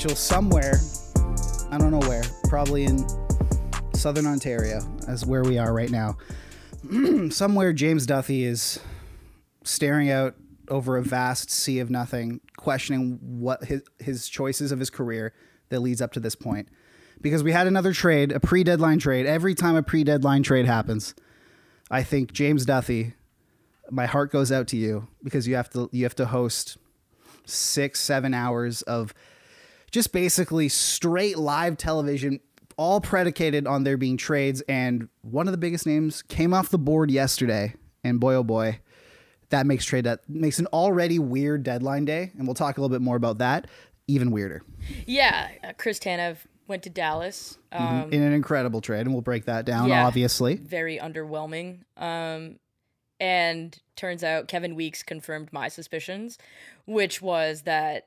Rachel, somewhere, I don't know where, probably in southern Ontario, as where we are right now. somewhere, James Duthie is staring out over a vast sea of nothing, questioning what his, his choices of his career that leads up to this point. Because we had another trade, a pre deadline trade. Every time a pre deadline trade happens, I think James Duthie, my heart goes out to you because you have to you have to host six, seven hours of just basically straight live television, all predicated on there being trades. And one of the biggest names came off the board yesterday, and boy oh boy, that makes trade that makes an already weird deadline day. And we'll talk a little bit more about that. Even weirder Yeah, uh, Chris Tanev went to Dallas. Um, in an incredible trade, and we'll break that down. Yeah. Obviously, very underwhelming. Um, and turns out Kevin Weeks confirmed my suspicions, which was that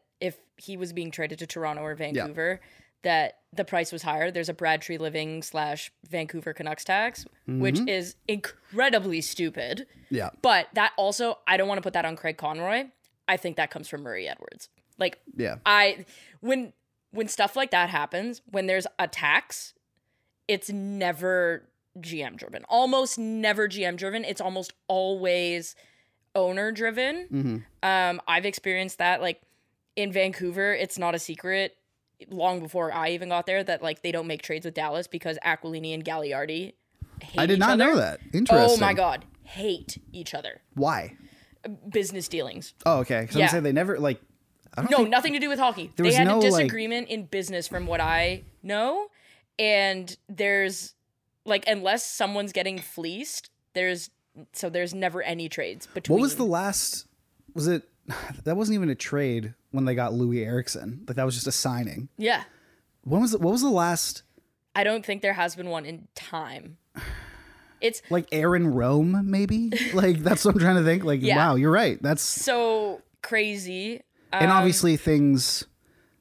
he was being traded to Toronto or Vancouver, that the price was higher. There's a Brad Treliving slash Vancouver Canucks tax, which is incredibly stupid. yeah. But that also, I don't want to put that on Craig Conroy. I think that comes from Murray Edwards. Like, Yeah. I when when stuff like that happens, when there's a tax, it's never GM driven. Almost never GM driven. It's almost always owner driven. Mm-hmm. Um, I've experienced that. Like in Vancouver, it's not a secret. Long before I even got there, that like they don't make trades with Dallas because Aquilini and Gaglardi. Hate each other. I did not other. know that. Interesting. Oh my god, hate each other. Why? Business dealings. Oh, okay. Because Yeah. I'm saying they never like. I don't No, nothing to do with hockey. There They was had no, a like- disagreement in business from what I know. And there's like unless someone's getting fleeced, there's so there's never any trades between What was the last? Was it? That wasn't even a trade when they got Loui Eriksson. Like that was just a signing. Yeah. When was it? What was the last? I don't think there has been one in time. It's Like Aaron Rome, maybe. like that's what I'm trying to think. Like Yeah. wow, you're right. That's so crazy. and Um, obviously things.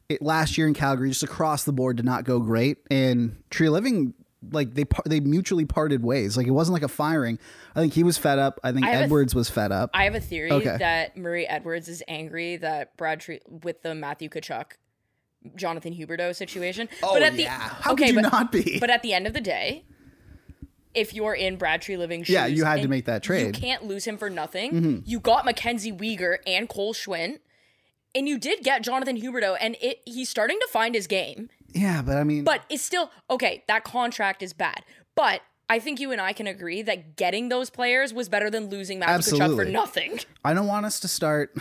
It, last year in Calgary, just across the board, did not go great. And Treliving, like they par- they mutually parted ways. Like it wasn't like a firing. I think he was fed up. I think I Edwards was fed up. I have a theory Okay. that Murray Edwards is angry that Brad Tree with the Matthew Tkachuk, Jonathan Huberdeau situation. Oh, but at yeah. the How could you but, not be? But at the end of the day, if you're in Brad Treliving shoes, Yeah, you had to make that trade. Mm-hmm. You can't lose him for nothing. You got Mackenzie Weegar and Cole Schwindt, and you did get Jonathan Huberdeau, and it he's starting to find his game. Yeah, but I mean, But it's still okay. That contract is bad, but. I think you and I can agree that getting those players was better than losing Matthew Tkachuk for nothing. I don't want us to start.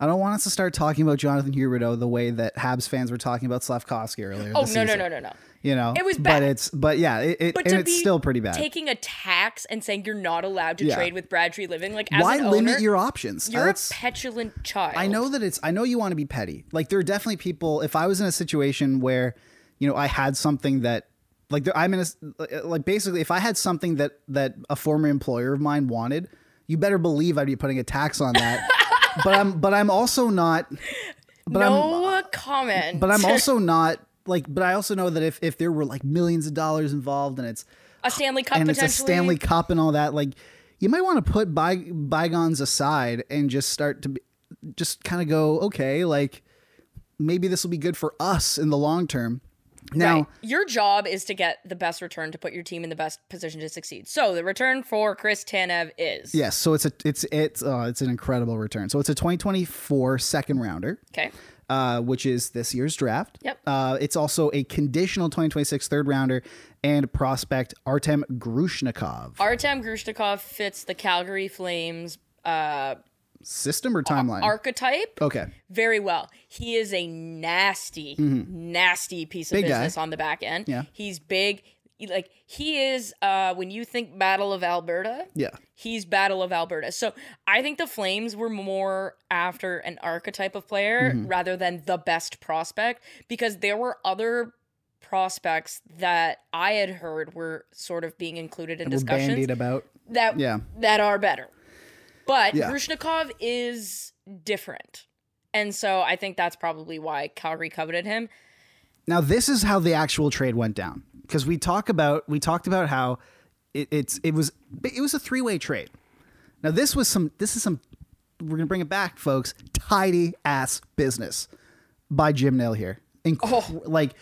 I don't want us to start talking about Jonathan Huberdeau the way that Habs fans were talking about Slavkovsky earlier. Oh no no no no no! You know, It was but bad. it's but yeah, it, it But and it's still pretty bad. taking a tax and saying you're not allowed to Yeah. trade with Brad Treliving, like as Why limit owner, your options? You're That's- a petulant child. I know that it's. I know you want to be petty. Like there are definitely people. If I was in a situation where, you know, I had something that, like, there, I'm in a like basically, if I had something that that a former employer of mine wanted, you better believe I'd be putting a tax on that. but I'm but I'm also not. But I'm no comment. but I'm also not like. But I also know that if if there were like millions of dollars involved and it's a Stanley Cup and it's a Stanley Cup and all that, like you might want to put by, bygones aside and just start to be, just kind of go, okay, like maybe this will be good for us in the long term. Now, Right. Your job is to get the best return to put your team in the best position to succeed. So the return for Chris Tanev is yes, so it's a it's it's uh, it's an incredible return. So it's a 2024 second rounder. okay. Uh, which is this year's draft. Yep. Uh, it's also a conditional 2026 third rounder and prospect Artem Grushnikov. Artem Grushnikov fits the Calgary Flames uh, System or timeline? archetype okay. very well. He is a nasty, nasty piece of Mm-hmm. Big guy. business on the back end. Yeah. He's big. Like he is uh when you think Battle of Alberta, Yeah. he's Battle of Alberta. So I think the Flames were more after an archetype of player Mm-hmm. rather than the best prospect because there were other prospects that I had heard were sort of being included in We're discussions about. that Yeah. that are better. But Yeah. Grushnikov is different. And so I think that's probably why Calgary coveted him. Now this is how the actual trade went down because we talk about we talked about how it, it's it was it was a three way trade. Now this was some this is some we're gonna bring it back, folks. Tidy ass business by Jim Nill here. Inc- Like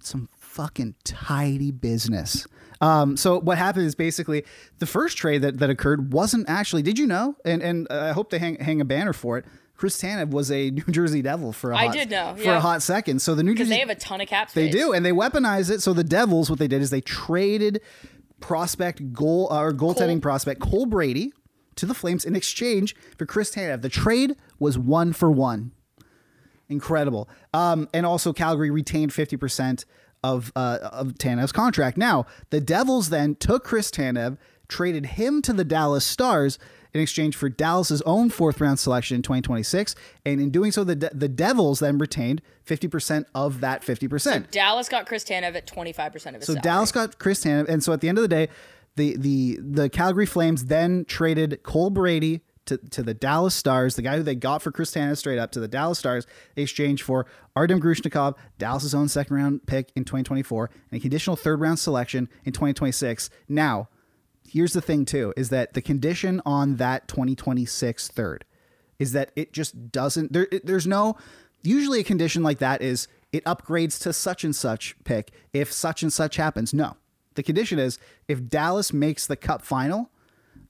some fucking tidy business. Um, so what happened is basically the first trade that, that occurred wasn't actually. Did you know? And and I hope they hang hang a banner for it. Chris Tanev was a New Jersey Devil for a I hot, did know, for yeah. a hot second. So the New Because Jersey they have a ton of cap they do, and they weaponize it. So the Devils, what they did is they traded prospect goal or goaltending Cole- prospect Cole Brady to the Flames in exchange for Chris Tanev. The trade was one for one. Incredible. Um, and also Calgary retained fifty percent of uh, of Tanev's contract. Now the Devils then took Chris Tanev, traded him to the Dallas Stars in exchange for Dallas's own fourth round selection in 2026, and in doing so, the De- the Devils then retained fifty percent of that fifty percent. Dallas got Chris Tanev at 25% of his So salary. Dallas got Chris Tanev, and so at the end of the day, the the the Calgary Flames then traded Cole Brady to, to the Dallas Stars, the guy who they got for Chris Tanev straight up to the Dallas Stars, in exchange for Artem Grushnikov, Dallas's own second round pick in 2024, and a conditional third round selection in 2026. Now, here's the thing too, is that the condition on that 2026 third is that it just doesn't there it- there's no usually a condition like that is it upgrades to such and such pick if such and such happens no the condition is if dallas makes the cup final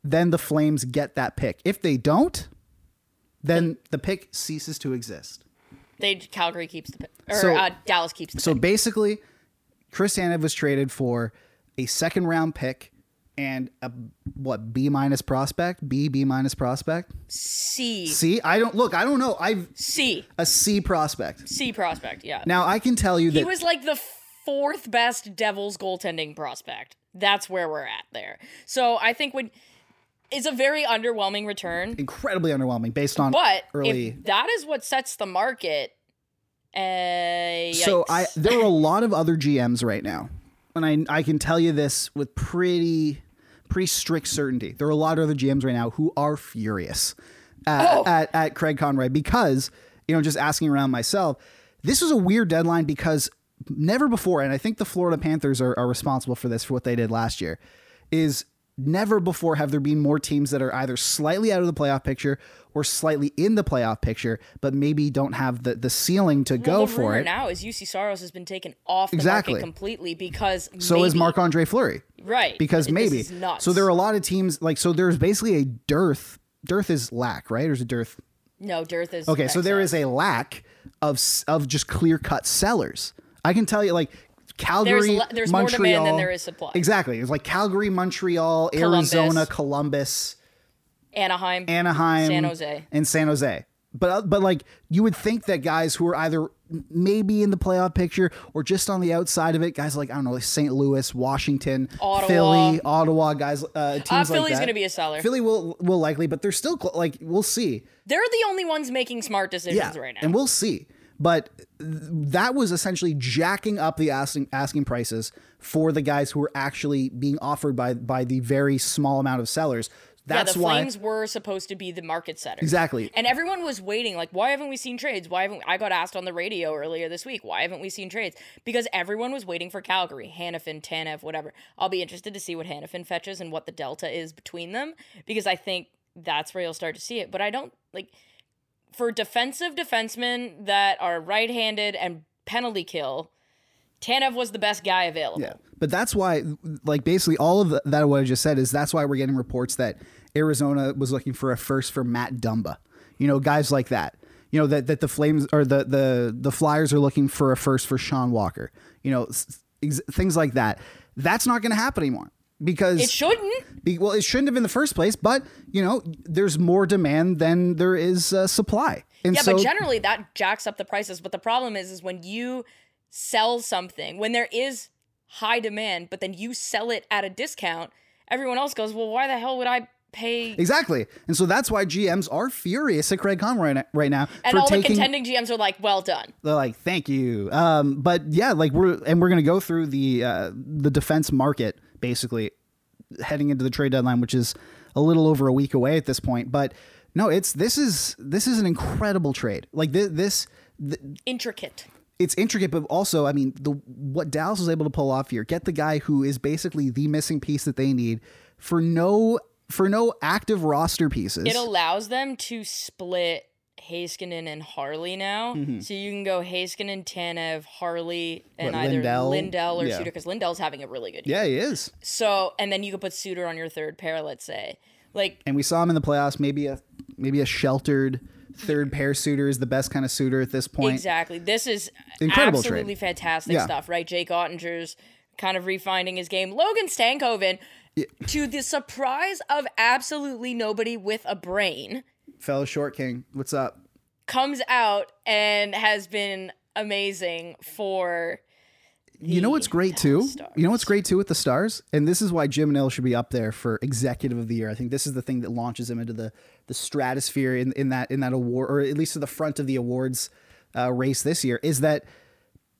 then the flames get that pick if they don't then the pick ceases to exist They Calgary keeps the pick. Or So- uh, Dallas keeps the so pick. basically chris Tanev was traded for a second round pick and a what b minus prospect b b minus prospect C. c i don't look i don't know i've C. a c prospect C prospect, yeah. now i can tell you that he was like the fourth best Devils goaltending prospect. That's where we're at there. So I think when it's a very underwhelming return. incredibly underwhelming based on But early. if that is what sets the market, uh, so I there are a lot of other GMs right now, and I I can tell you this with pretty pretty strict certainty. There are a lot of other GMs right now who are furious at, Oh. at, at Craig Conroy because you know just asking around myself, this was a weird deadline because never before, and I think the Florida Panthers are, are responsible for this for what they did last year, is never before have there been more teams that are either slightly out of the playoff picture or slightly in the playoff picture, but maybe don't have the, the ceiling to Well, go for it. now is Juuse Saros has been taken off the Exactly. market completely because So is maybe- Marc Andre Fleury. right Because maybe. is. So there are a lot of teams like so there's basically a dearth. Dearth is lack, right? Or is it dearth? no dearth is Okay, so there is a lack of of just clear cut sellers. I can tell you like Calgary, there's more Montreal. demand than there is supply. Exactly. It's like Calgary, Montreal, Columbus. Arizona, Columbus, Anaheim, Anaheim, San Jose. and San Jose. But uh, but like you would think that guys who are either maybe in the playoff picture or just on the outside of it, guys like I don't know, like St. Louis, Washington, Ottawa. Philly, Ottawa, guys, uh, teams Uh, like Philly's that. going to be a seller. Philly will will likely, but they're still cl- like we'll see. They're the only ones making smart decisions right now. and we'll see. But th- that was essentially jacking up the asking asking prices for the guys who were actually being offered by by the very small amount of sellers. That's yeah, the why Flames were supposed to be the market setter. Exactly. And everyone was waiting, like, why haven't we seen trades? Why haven't I got asked on the radio earlier this week, why haven't we seen trades? Because everyone was waiting for Calgary, Hanifin, Tanev, whatever. I'll be interested to see what Hanifin fetches and what the delta is between them, because I think that's where you'll start to see it. But I don't like for defensive defensemen that are right handed and penalty kill, Tanev was the best guy available. Yeah, but that's why, like, basically all of that what I just said is that's why we're getting reports that Arizona was looking for a first for Matt Dumba. You know, guys like that. You know that that the Flames or the the the Flyers are looking for a first for Sean Walker. You know, things like that. That's not going to happen anymore because It shouldn't. be, well, it shouldn't have in the first place. But you know, there's more demand than there is uh, supply. And Yeah, so, but generally that jacks up the prices. But the problem is, is when you sell something, when there is high demand, but then you sell it at a discount, everyone else goes, well, why the hell would I pay? Exactly. And so that's why GMs are furious at Craig Conroy right, right now And all the contending GMs are like, well done. they're like thank you um but yeah like we're and we're gonna go through the uh the defense market basically heading into the trade deadline which is a little over a week away at this point. But no it's this is this is an incredible trade. Like this this Intricate. it's intricate but also i mean the what dallas was able to pull off here get the guy who is basically the missing piece that they need for no for no active roster pieces. It allows them to split Heiskanen and Harley now. So you can go Heiskanen, Tanev, Harley, and Mm-hmm. What, either Lindell? Lindell or Yeah. Suter, because Lindell's having a really good year. yeah he is So, and then you could put Suter on your third pair, let's say. Like, and we saw him in the playoffs. Maybe a maybe a sheltered third pair suitor is the best kind of suitor at this point. Exactly. This is Incredible absolutely trade. fantastic Yeah. stuff, right? Jake Oettinger's kind of refining his game. Logan Stankoven, to the surprise of absolutely nobody with a brain, Fellow short king, what's up? comes out and has been amazing for. You know what's great too? You know what's great too with the Stars, and this is why Jim Nill should be up there for Executive of the Year. I think this is the thing that launches him into the the stratosphere in, in that in that award, or at least to the front of the awards uh, race this year. Is that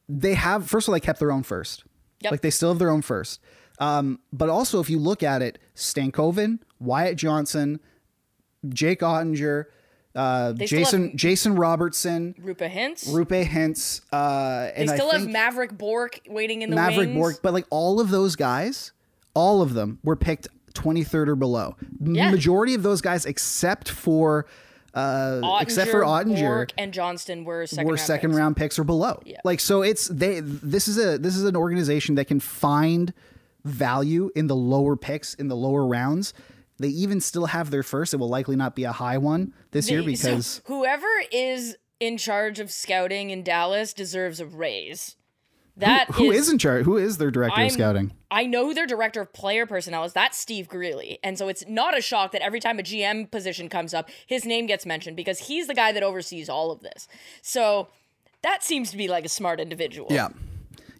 they have first of all they kept their own first, Yep. like they still have their own first. Um, but also if you look at it, Stankoven, Wyatt Johnston, Jake Oettinger, uh, Jason have- Jason Robertson, Roope Hintz. Roope Hintz, uh, they still I have Mavrik Bourque waiting in the Mavrik wings. Bourque, but like all of those guys, all of them were picked 23rd or below. Yeah. Majority of those guys, except for uh, except for Oettinger, Bourque, and Johnston were second were round second picks. round picks or below. Yeah. Like so, it's they. This is a this is an organization that can find value in the lower picks in the lower rounds. They even still have their first. It will likely not be a high one this year They- so because whoever is in charge of scouting in Dallas deserves a raise. That who is in charge? Who is their director I'm- of scouting? I know their director of player personnel is. That's Steve Greeley. And so it's not a shock that every time a GM position comes up, his name gets mentioned because he's the guy that oversees all of this. So that seems to be like a smart individual. Yeah,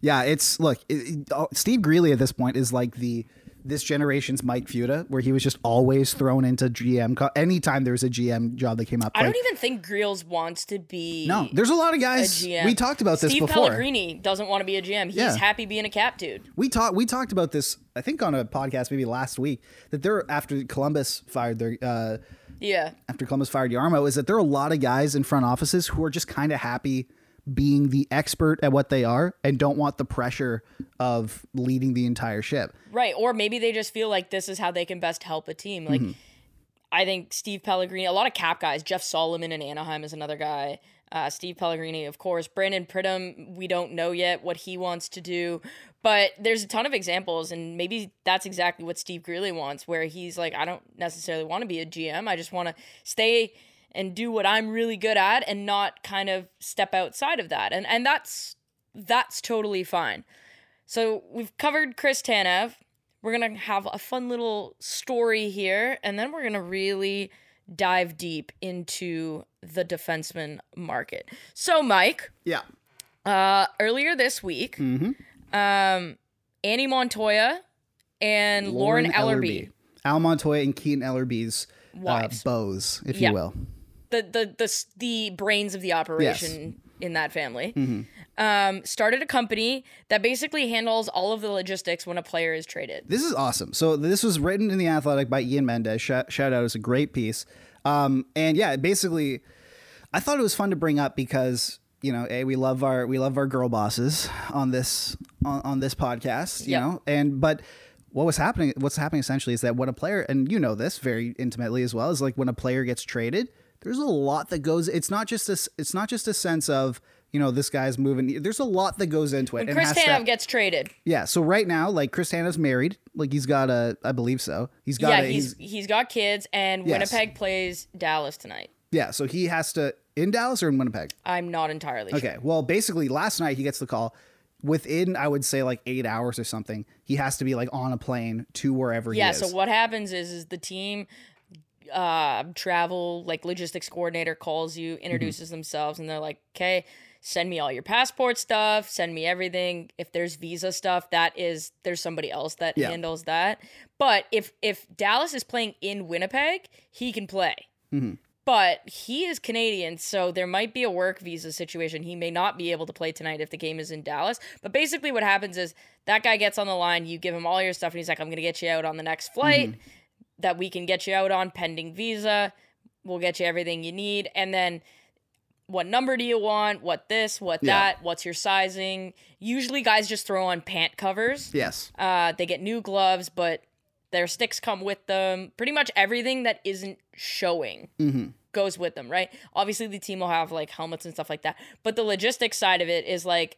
yeah. It's look, it, it- uh, Steve Greeley at this point is like the this generation's Mike Futa, where he was just always thrown into GM. co- Anytime there was a GM job that came up, I like, don't even think Greels wants to be no. There's a lot of guys. We talked about this before. Steve. Pellegrini doesn't want to be a GM. He's Yeah. happy being a cap dude. We talked. We talked about this. I think on a podcast maybe last week that there after Columbus fired their. Uh, Yeah. after Columbus fired Jarmo is that there are a lot of guys in front offices who are just kind of happy being the expert at what they are and don't want the pressure of leading the entire ship. Right. Or maybe they just feel like this is how they can best help a team. Like, Mm-hmm. I think Steve Pellegrini, a lot of cap guys, Jeff Solomon in Anaheim is another guy. Uh, Steve Pellegrini, of course. Brandon Pridham, we don't know yet what he wants to do. But there's a ton of examples, and maybe that's exactly what Steve Greeley wants, where he's like, I don't necessarily want to be a GM. I just want to stay and do what I'm really good at and not kind of step outside of that. And and that's that's totally fine. So we've covered Chris Tanev. We're gonna have a fun little story here, and then we're gonna really dive deep into the defenseman market. So, Mike, Yeah. uh, earlier this week, Mm-hmm. um, Annie Montoya and Lauren, Ellerby, Al Montoya and Keaton Ellerby's uh, Wives. bows, if Yeah. you will. The the the the brains of the operation in that family, Mm-hmm. um, started a company that basically handles all of the logistics when a player is traded. This is awesome. So this was written in the Athletic by Ian Mendes. Shout, shout out, it's a great piece. Um, and yeah, basically, I thought it was fun to bring up because you know, a we love our we love our girl bosses on this on, on this podcast. You Yeah. know, and but what was happening? What's happening essentially is that when a player, and you know this very intimately as well, is like when a player gets traded, there's a lot that goes. It's not just this. It's not just a sense of you know this guy's moving. There's a lot that goes into it. When Chris to- gets traded, yeah. So right now, like Chris Tanner's married. Like he's got a, I believe so. He's got yeah, a, he's he's got kids, and Yes. Winnipeg plays Dallas tonight. yeah. So he has to in Dallas or in Winnipeg. I'm not entirely sure. Okay. Well, basically, last night he gets the call. Within, I would say, like eight hours or something, he has to be like on a plane to wherever Yeah. he is. Yeah so what happens is is the team uh travel like logistics coordinator calls you Mm-hmm. introduces themselves and they're like okay send me all your passport stuff, send me everything. If there's visa stuff, that is there's somebody else that Yeah. handles that. But if if Dallas is playing in Winnipeg, he can play. Mm-hmm. But he is Canadian, so there might be a work visa situation. He may not be able to play tonight if the game is in Dallas. But basically, what happens is that guy gets on the line, you give him all your stuff, and he's like, I'm going to get you out on the next flight Mm-hmm. That we can get you out on pending visa. We'll get you everything you need. And then what number do you want? What this? What Yeah. that? What's your sizing? Usually, guys just throw on pant covers. Yes. Uh, they get new gloves, but their sticks come with them. Pretty much everything that isn't showing Mm-hmm. goes with them, right? Obviously, the team will have like helmets and stuff like that. But the logistics side of it is like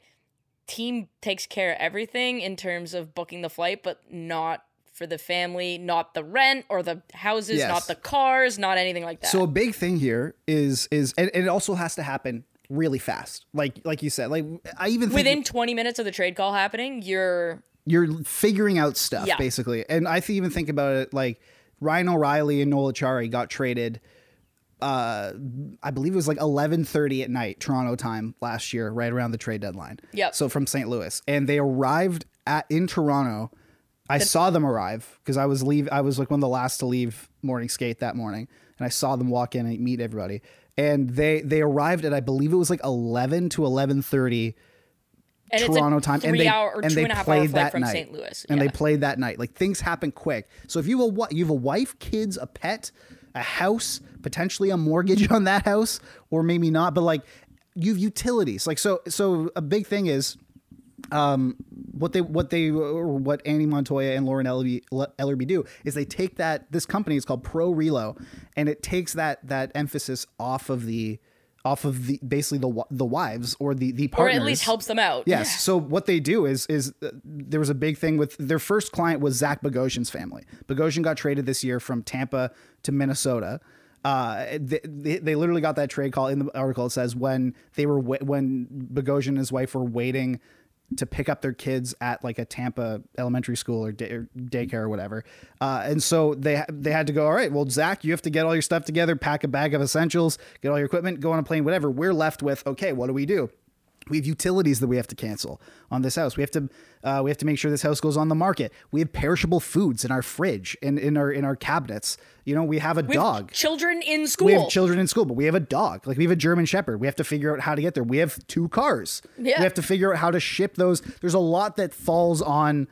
team takes care of everything in terms of booking the flight, but not for the family, not the rent or the houses, Yes. not the cars, not anything like that. So a big thing here is is and, and it also has to happen really fast. Like like you said, like I even think Within 20 minutes of the trade call happening, you're you're figuring out stuff Yeah. basically. And I th- even think about it like Ryan O'Reilly and Noel Acciari got traded. Uh, I believe it was like eleven thirty at night Toronto time last year, right around the trade deadline. Yeah. So from St. Louis, and they arrived at in Toronto. I saw them arrive because I was leave. I was like one of the last to leave morning skate that morning, and I saw them walk in and meet everybody. And they they arrived at I believe it was like eleven to eleven thirty and Toronto time, and they hour and they and played that from night, St. Louis. and they played that night. Like things happen quick. So if you have a what you have a wife, kids, a pet, a house, potentially a mortgage on that house, or maybe not, but like you have utilities. Like so, so a big thing is um, what they what they or what Annie Montoya and Lauren Ellerby, Ellerby do is they take that this company is called Pro Relo, and it takes that that emphasis off of the off of the basically the the wives or the the or partners at least helps them out. Yes. So what they do is is uh, there was a big thing with their first client was Zach Bogosian's family. Bogosian got traded this year from Tampa to Minnesota. Uh, they, they, they literally got that trade call in the article. It says when they were wa- when Bogosian and his wife were waiting to pick up their kids at like a Tampa elementary school or, day, or daycare or whatever. Uh, and so they they had to go. All right, well, Zach, you have to get all your stuff together, pack a bag of essentials, get all your equipment, go on a plane, whatever. We're left with okay, what do we do? We have utilities that we have to cancel on this house. We have to uh, we have to make sure this house goes on the market. We have perishable foods in our fridge and in our in our cabinets. You know, we have a We have dog. children in school. We have children in school, but we have a dog. Like we have a German Shepherd. We have to figure out how to get there. We have two cars. Yeah. We have to figure out how to ship those. There's a lot that falls on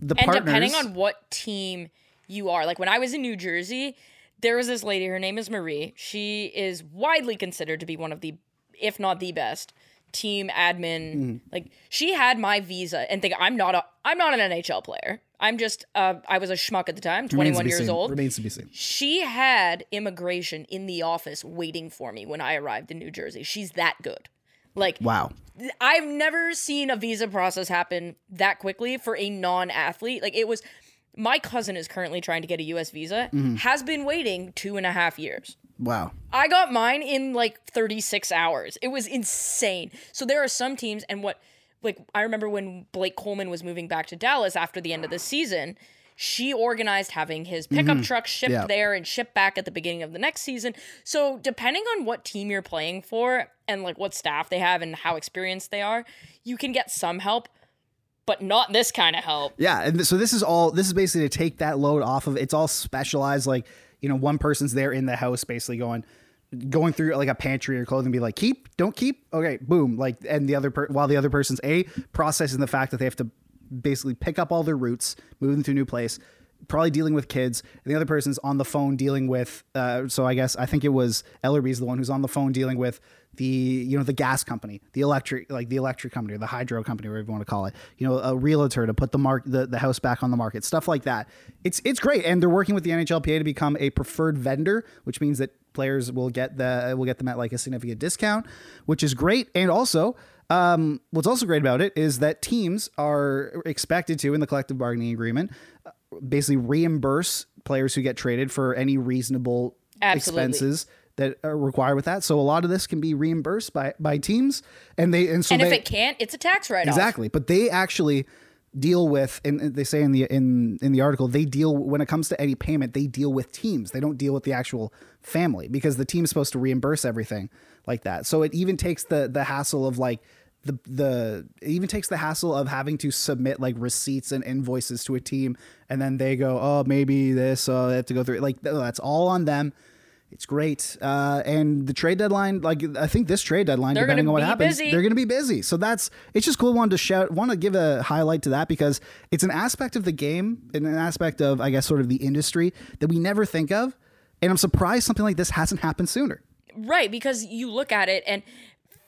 the and partners. depending on what team you are like when i was in new jersey there was this lady her name is marie she is widely considered to be one of the if not the best team admin Mm-hmm. like she had my visa and think i'm not a i'm not an nhl player i'm just uh i was a schmuck at the time 21 to years seen. old Remains to be seen. she had immigration in the office waiting for me when i arrived in new jersey she's that good like Wow. I've never seen a visa process happen that quickly for a non-athlete. Like it was, my cousin is currently trying to get a U.S. visa. Mm-hmm. Has been waiting two and a half years. Wow. I got mine in like 36 hours. It was insane. So there are some teams, and what, like, I remember when Blake Coleman was moving back to Dallas after the end of the season, she organized having his pickup mm-hmm. truck shipped Yeah. there and shipped back at the beginning of the next season. So depending on what team you're playing for and like what staff they have and how experienced they are, you can get some help, but not this kind of help. Yeah, and so this is all. This is basically to take that load off of. It's all specialized. Like you know, one person's there in the house, basically going, going through like a pantry or clothing, be like, keep, don't keep. Okay, boom. Like, and the other per- while the other person's a processing the fact that they have to basically pick up all their roots, move them to a new place. Probably dealing with kids, and the other person's on the phone dealing with. Uh, so I guess I think it was Ellerby's the one who's on the phone dealing with the you know the gas company, the electric like the electric company or the hydro company, whatever you want to call it. You know, a realtor to put the mark the, the house back on the market, stuff like that. It's it's great, and they're working with the NHLPA to become a preferred vendor, which means that players will get the will get them at like a significant discount, which is great. And also, um, what's also great about it is that teams are expected to in the collective bargaining agreement basically reimburse players who get traded for any reasonable Absolutely. expenses that are required with that. So a lot of this can be reimbursed by by teams, and they and so And if they, it can't, it's a tax write-off. exactly, but they actually deal with and they say in the in in the article they deal when it comes to any payment they deal with teams they don't deal with the actual family because the team's supposed to reimburse everything like that so it even takes the the hassle of like the the it even takes the hassle of having to submit like receipts and invoices to a team and then they go oh maybe this oh they have to go through like that's all on them it's great. Uh, and the trade deadline, like I think this trade deadline, They're depending on what happens, busy. they're going to be busy. So that's it's just cool. Wanted to shout, want to give a highlight to that because it's an aspect of the game and an aspect of I guess sort of the industry that we never think of. And I'm surprised something like this hasn't happened sooner. Right, because you look at it and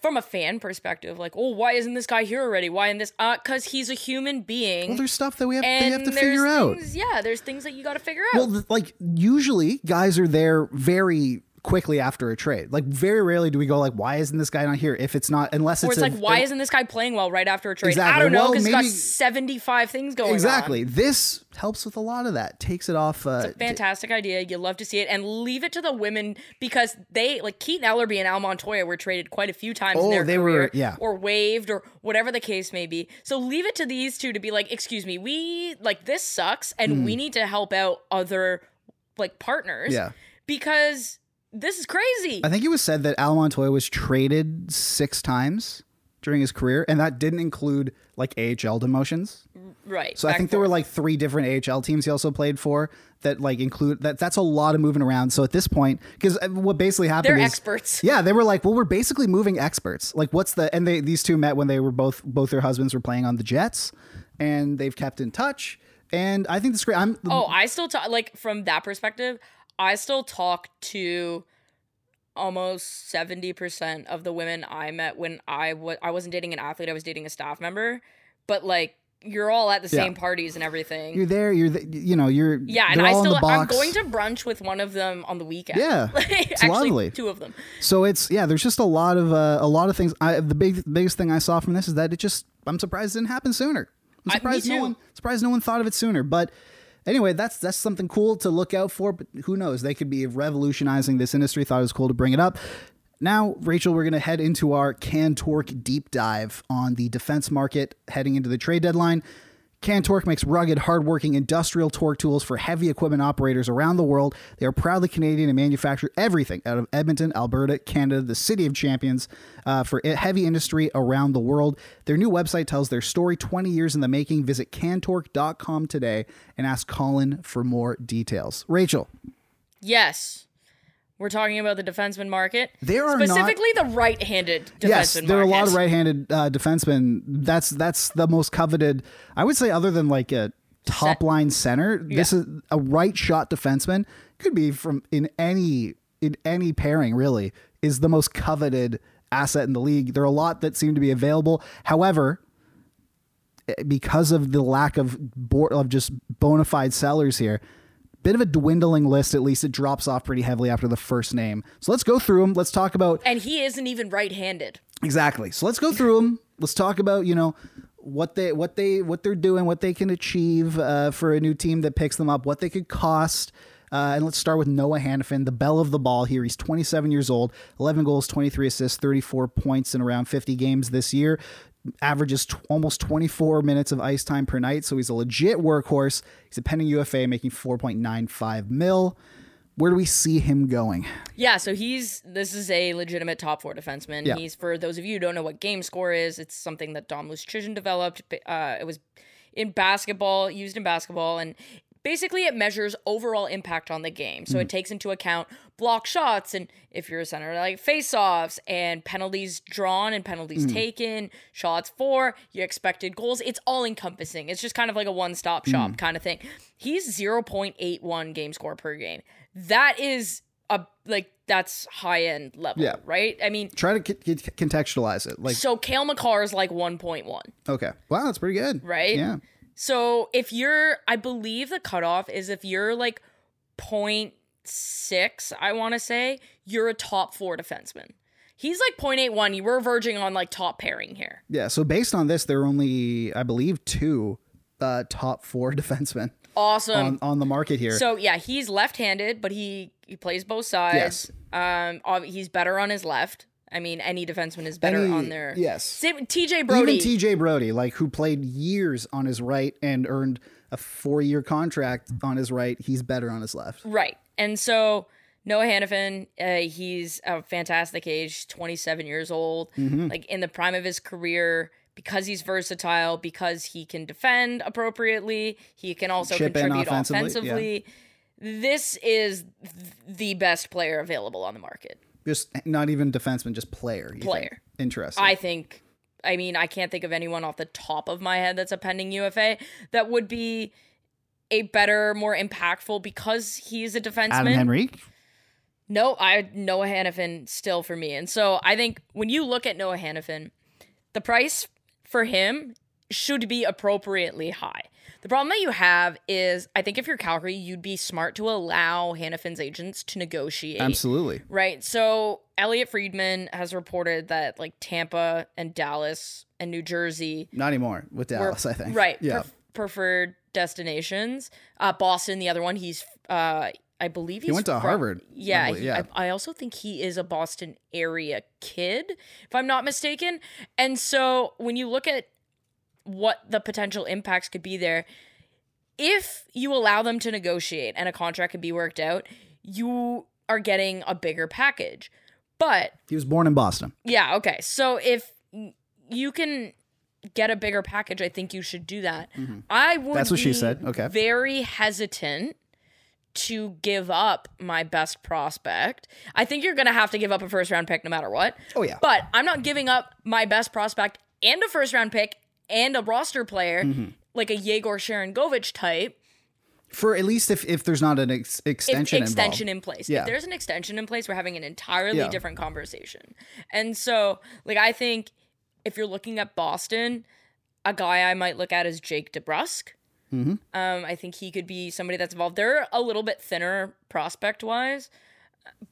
from a fan perspective, like, oh, why isn't this guy here already? Why in this? Uh, because he's a human being. Well, there's stuff that we have, they have to figure out. Yeah, there's things that you got to figure out. Well, th- like usually guys are there very quickly after a trade. Like very rarely do we go like, why isn't this guy not here? If it's not, unless or it's it's a- like, why isn't this guy playing well right after a trade? I don't know Well, because he's got seventy five things going on. exactly this helps with a lot of that. Takes it off. Uh, Fantastic idea. You love to see it, and leave it to the women because they like Keaton Ellerby and Al Montoya were traded quite a few times Oh, in their they were- yeah. or waived, or whatever the case may be. So leave it to these two to be like, excuse me, we like this sucks, and we need to help out other like partners, Hmm. Yeah. because this is crazy. I think it was said that Al Montoya was traded six times during his career, and that didn't include like AHL demotions. right. So I think there were like three different AHL teams he also played for that like include that. That's a lot of moving around. So at this point, because uh, what basically happened They're is experts. Yeah, they were like, well, we're basically moving experts. Like, what's the and they these two met when they were both both their husbands were playing on the Jets, and they've kept in touch. And I think this great. I'm Oh, I still talk like from that perspective. I still talk to almost seventy percent of the women I met when I was I wasn't dating an athlete. I was dating a staff member. But like you're all at the Yeah. same parties and everything. you're there. You're the, you know you're yeah, and I still I'm going to brunch with one of them on the weekend. Yeah, Like, it's actually, lovely. Two of them. So it's yeah, there's just a lot of uh, a lot of things. I, the big biggest thing I saw from this is that it just I'm surprised it didn't happen sooner. I'm I- surprised no too. one surprised no one thought of it sooner. But anyway, that's that's something cool to look out for. But who knows? They could be revolutionizing this industry. Thought it was cool to bring it up. Now, Rachel, we're going to head into our Can Torque deep dive on the defense market heading into the trade deadline. Can Torque makes rugged, hardworking industrial torque tools for heavy equipment operators around the world. They are proudly Canadian and manufacture everything out of Edmonton, Alberta, Canada, the city of champions uh, for heavy industry around the world. Their new website tells their story 20 years in the making. Visit cantorque.com today and ask Colin for more details. Rachel, Yes. We're talking about the defenseman market. There are not- specifically the right-handed defenseman yes, there are a lot of right-handed uh, defensemen. That's that's the most coveted. I would say, other than like a top line center, this is a right shot defenseman. Could be from in any in any pairing. Really, is the most coveted asset in the league. There are a lot that seem to be available. However, eh, because of the lack of board of just bona fide sellers here. Bit of a dwindling list, at least it drops off pretty heavily after the first name. So let's go through them. Let's talk about and he isn't even right-handed. Exactly. So let's go through them. Let's talk about you know what they what they what they're doing, what they can achieve uh, for a new team that picks them up, what they could cost. Uh, and let's start with Noah Hanifin, the belle of the ball here. He's 27 years old, 11 goals, 23 assists, 34 points in around 50 games this year. Averages t- almost 24 minutes of ice time per night, so he's a legit workhorse. He's a pending UFA, making 4.95 mil. Where do we see him going? Yeah, so he's this is a legitimate top four defenseman. Yeah. He's for those of you who don't know what game score is, it's something that Dom Luszczyszyn developed. Uh, it was in basketball, used in basketball, and basically it measures overall impact on the game. So it hmm. takes into account block shots and if you're a center, like face-offs and penalties drawn and penalties hmm. taken, shots for, your expected goals. It's all encompassing. It's just kind of like a one-stop hmm. shop kind of thing. He's 0.81 game score per game. That is a like that's high end level, Yeah. right? I mean, Try to c- c- contextualize it. Like, so Cale Makar is like 1.1. okay, wow, that's pretty good, Right? Yeah. So if you're, I believe the cutoff is if you're like 0.6, I want to say, you're a top four defenseman. He's like 0.81. You were verging on like top pairing here. Yeah, so based on this, there are only, I believe, two uh, top four defensemen Awesome. on, on the market here. So yeah, he's left-handed, but he he plays both sides. Yes. Um, he's better on his left, I mean, any defenseman is better Any- on their. yes. TJ Brodie. Even TJ Brodie, like who played years on his right and earned a four-year contract on his right, he's better on his left. Right. And so Noah Hanifin, uh, he's a fantastic age, 27 years old, Mm-hmm. like in the prime of his career. Because he's versatile, because he can defend appropriately, he can also Chip contribute offensively, offensively. This is th- the best player available on the market. Just not even defenseman, just player. you think? Player. Interesting. I think. I mean, I can't think of anyone off the top of my head that's a pending UFA that would be a better, more impactful because he's a defenseman. Adam Henrique. No, I Noah Hanifin still for me. And so I think when you look at Noah Hanifin, the price for him should be appropriately high. The problem that you have is I think if you're Calgary, you'd be smart to allow Hanifin's agents to negotiate. Absolutely. Right. So Elliotte Friedman has reported that like Tampa and Dallas and New Jersey Not anymore with were- Dallas, I think. Right. Yeah. pref- preferred destinations. Uh, Boston, the other one, he's uh, I believe he's he went to from- Harvard. I Yeah, believe, he- yeah. I, I also think he is a Boston area kid, if I'm not mistaken. And so when you look at what the potential impacts could be there, if you allow them to negotiate and a contract can be worked out, you are getting a bigger package. But he was born in Boston. yeah, okay. So if you can get a bigger package, I think you should do that. I would Mm-hmm. That's what she said. Okay. Very hesitant to give up my best prospect. I think you're going to have to give up a first round pick no matter what. Oh, yeah. But I'm not giving up my best prospect and a first round pick and a roster player Mm-hmm. like a Yegor Sharangovich type For at least if, if there's not an ex- if extension extension involved. in place. Yeah. If there's an extension in place, we're having an entirely Yeah. different conversation. And so, like, I think if you're looking at Boston, a guy I might look at is Jake DeBrusk. Mm-hmm. Um, I think he could be somebody that's involved. They're a little bit thinner prospect wise,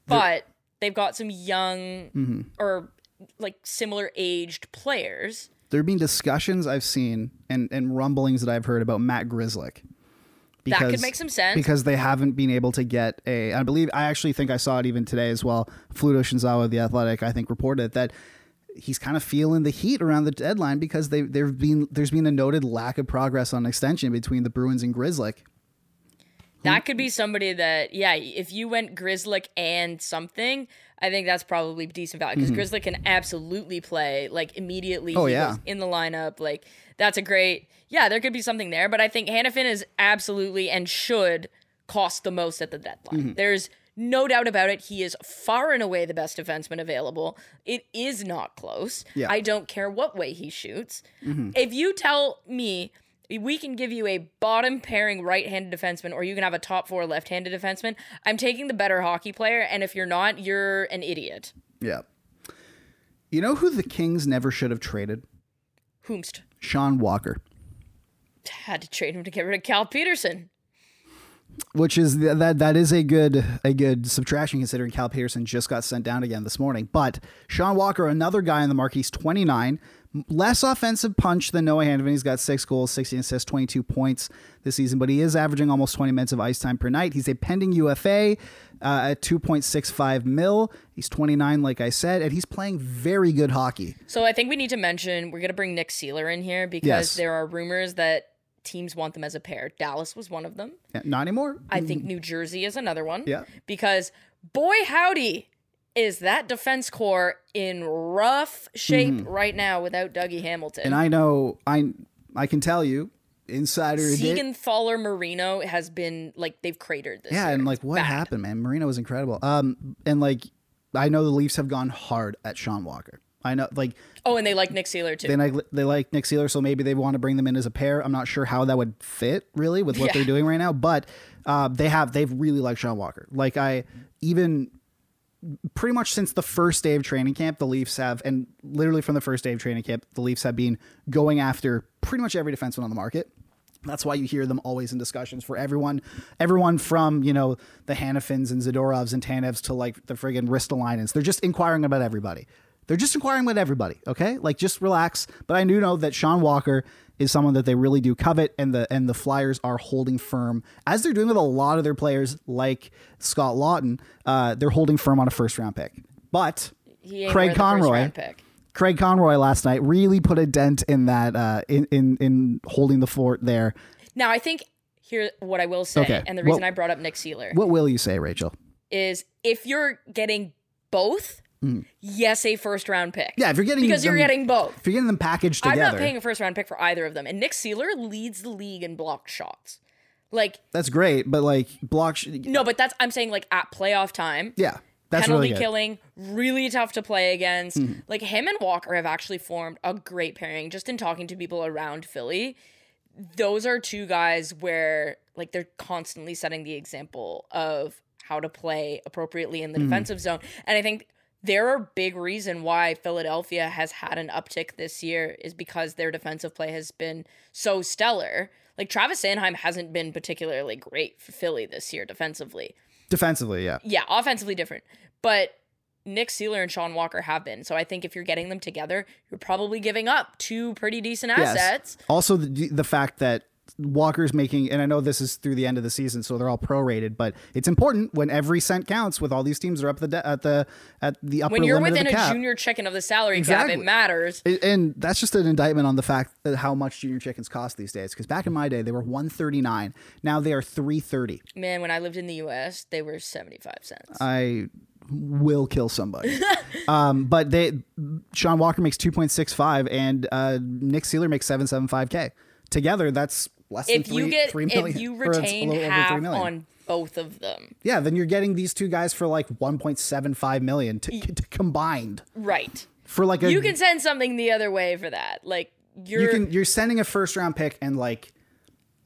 but they've got some young Mm-hmm. or like similar aged players. There have been discussions I've seen and, and rumblings that I've heard about Matt Grzelcyk. That could make some sense. because they haven't been able to get a. I believe I actually think I saw it even today as well. Fluto Shinzawa, of the Athletic, I think reported that he's kind of feeling the heat around the deadline because they there've been there's been a noted lack of progress on extension between the Bruins and Grzelcyk. That could be somebody that, yeah, if you went Grzelcyk and something, I think that's probably decent value because Grizzly can absolutely play like immediately. Mm-hmm. Oh, yeah. in the lineup. Like that's a great, yeah, there could be something there. But I think Hanifin is absolutely and should cost the most at the deadline. Mm-hmm. There's no doubt about it. He is far and away the best defenseman available. It is not close. Yeah. Mm-hmm. I don't care what way he shoots. If you tell me we can give you a bottom pairing right-handed defenseman or you can have a top four left-handed defenseman, I'm taking the better hockey player. And if you're not, you're an idiot. Yeah. You know who the Kings never should have traded? Whomst Sean Walker. had to trade him to get rid of Cal Petersen. Which is th- that that is a good a good subtraction considering Cal Petersen just got sent down again this morning. But Sean Walker, another guy in the mark, he's 29, less offensive punch than Noah Hanifin. He's got six goals, 16 assists, 22 points this season, but he is averaging almost 20 minutes of ice time per night. He's a pending UFA uh, at 2.65 mil. He's 29, like I said, and he's playing very good hockey. So I think we need to mention we're gonna bring Nick Seeler in here because Yes. there are rumors that teams want them as a pair. Dallas was one of them. Yeah, Not anymore. I think New Jersey is another one. Yeah. Because boy howdy is that defense core in rough shape right now without Dougie Hamilton. Mm-hmm. And I know I I can tell you, insider Segan Thaler Marino has been like they've cratered this. Yeah, year. and like It's what bad. happened, man? Marino was incredible. Um, and like I know the Leafs have gone hard at Sean Walker. I know, like Oh, and they like Nick Seeler too. they like they like Nick Seeler, so maybe they want to bring them in as a pair. I'm not sure how that would fit really with what Yeah. they're doing right now, but uh, they have they've really liked Sean Walker. Like I even pretty much since the first day of training camp, the Leafs have, and literally from the first day of training camp, the Leafs have been going after pretty much every defenseman on the market. That's why you hear them always in discussions for everyone, everyone from you know the Hanifins and Zadorovs and Tanevs to like the friggin' Ristolainens. They're just inquiring about everybody. They're just inquiring about everybody. Okay, like just relax. But I do know that Sean Walker is someone that they really do covet, and the and the Flyers are holding firm as they're doing with a lot of their players, like Scott Laughton. Uh, they're holding firm on a first round pick, but Craig worth a first Conroy. Craig Conroy last night really put a dent in that uh, in, in in holding the fort there. Now, I think here what I will say, Okay, and the reason well- I brought up Nick Seeler What will you say, Rachel? is if you're getting both, yes, a first round pick. Mm. Yeah, if you're getting because you're them- getting both. If you're getting them packaged I'm not paying a first round pick for either of them. And Nick Seeler leads the league in blocked shots. Like, that's great. But like block, sh- no, but that's, I'm saying, like, at playoff time, yeah, that's penalty really good. Mm-hmm. killing, really tough to play against. Like, him and Walker have actually formed a great pairing just in talking to people around Philly. Those are two guys where, like, they're constantly setting the example of how to play appropriately in the Mm-hmm. defensive zone. And I think they're a big reason why Philadelphia has had an uptick this year is because their defensive play has been so stellar. Like Travis Sanheim hasn't been particularly great for Philly this year defensively. defensively. Yeah, Yeah, offensively different. But Nick Seeler and Sean Walker have been. So I think if you're getting them together, you're probably giving up two pretty decent Yes. assets. Also, the the fact that Walker's making, and I know this is through the end of the season, so they're all prorated, but it's important when every cent counts. With all these teams are up the de- at the at the upper When you're within a cap. junior chicken of the salary Exactly. cap, it matters. It- and that's just an indictment on the fact that how much junior chickens cost these days. Because back in my day, they were one thirty nine. Now they are three thirty. Man, when I lived in the US, they were 75 cents. I will kill somebody. um, but they Sean Walker makes two point six five, and uh, Nick Seeler makes seven seven five k. Together, that's less if than three, you get three if you retain half three million. on both of them. yeah, then you're getting these two guys for like one point seven five million to, to combined Right. for like a You can send something the other way for that. Like you're you can you're sending a first round pick and like